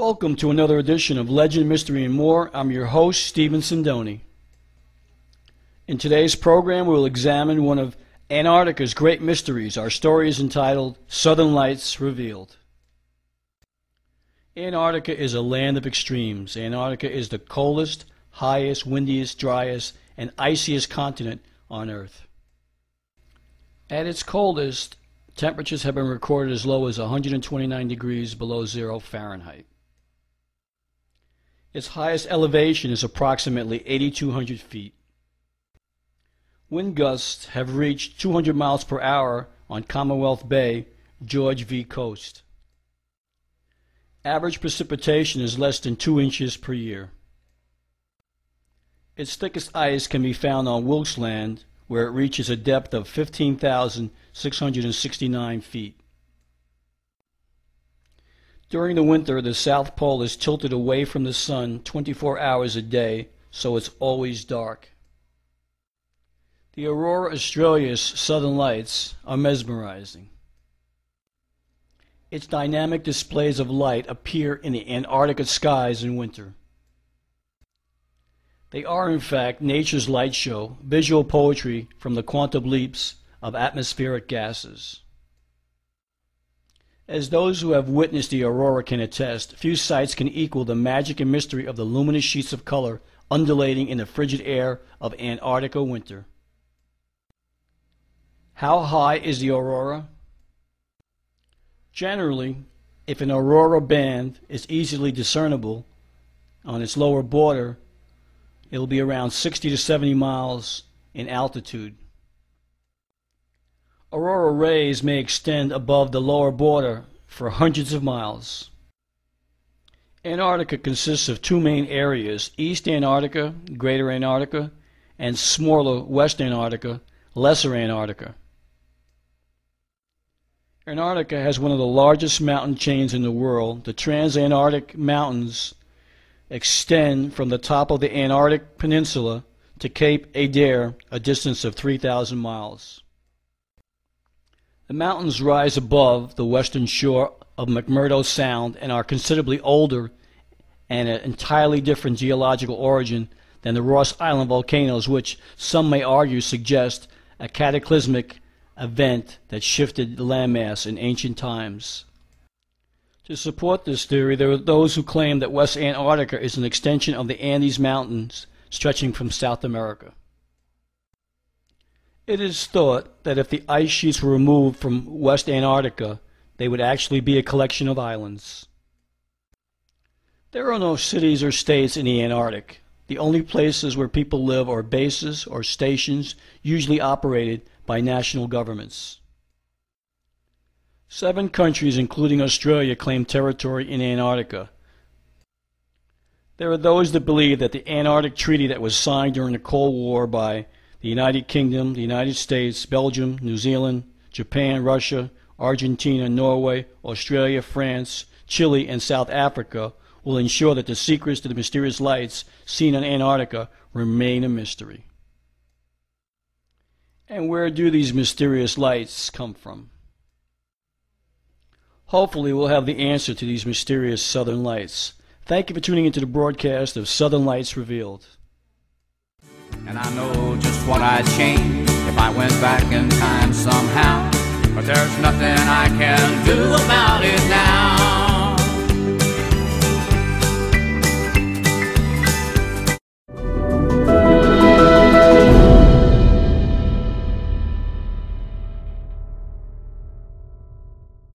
Welcome to another edition of Legend, Mystery, and More. I'm your host, Stephen Sindoni. In today's program, we'll examine one of Antarctica's great mysteries. Our story is entitled Southern Lights Revealed. Antarctica is a land of extremes. Antarctica is the coldest, highest, windiest, driest, and iciest continent on Earth. At its coldest, temperatures have been recorded as low as 129 degrees below zero Fahrenheit. Its highest elevation is approximately 8,200 feet. Wind gusts have reached 200 miles per hour on Commonwealth Bay, George V. Coast. Average precipitation is less than 2 inches per year. Its thickest ice can be found on Wilkes Land, where it reaches a depth of 15,669 feet. During the winter, the South Pole is tilted away from the sun 24 hours a day, so it's always dark. The aurora australis southern lights are mesmerizing. Its dynamic displays of light appear in the Antarctica skies in winter. They are, in fact, nature's light show, visual poetry from the quantum leaps of atmospheric gases. As those who have witnessed the aurora can attest, few sights can equal the magic and mystery of the luminous sheets of color undulating in the frigid air of Antarctica winter. How high is the aurora? Generally, if an aurora band is easily discernible on its lower border, it will be around 60 to 70 miles in altitude. Aurora rays may extend above the lower border for hundreds of miles. Antarctica consists of two main areas, East Antarctica, Greater Antarctica, and smaller West Antarctica, Lesser Antarctica. Antarctica has one of the largest mountain chains in the world. The Transantarctic Mountains extend from the top of the Antarctic Peninsula to Cape Adare, a distance of 3,000 miles. The mountains rise above the western shore of McMurdo Sound and are considerably older and an entirely different geological origin than the Ross Island volcanoes, which some may argue suggest a cataclysmic event that shifted the landmass in ancient times. To support this theory, there are those who claim that West Antarctica is an extension of the Andes Mountains stretching from South America. It is thought that if the ice sheets were removed from West Antarctica, they would actually be a collection of islands. There are no cities or states in the Antarctic. The only places where people live are bases or stations, usually operated by national governments. Seven countries, including Australia, claim territory in Antarctica. There are those that believe that the Antarctic Treaty that was signed during the Cold War by the United Kingdom, the United States, Belgium, New Zealand, Japan, Russia, Argentina, Norway, Australia, France, Chile, and South Africa will ensure that the secrets to the mysterious lights seen on Antarctica remain a mystery. And where do these mysterious lights come from? Hopefully, we'll have the answer to these mysterious southern lights. Thank you for tuning into the broadcast of Southern Lights Revealed. And I know just what I'd change if I went back in time somehow. But there's nothing I can do about it now.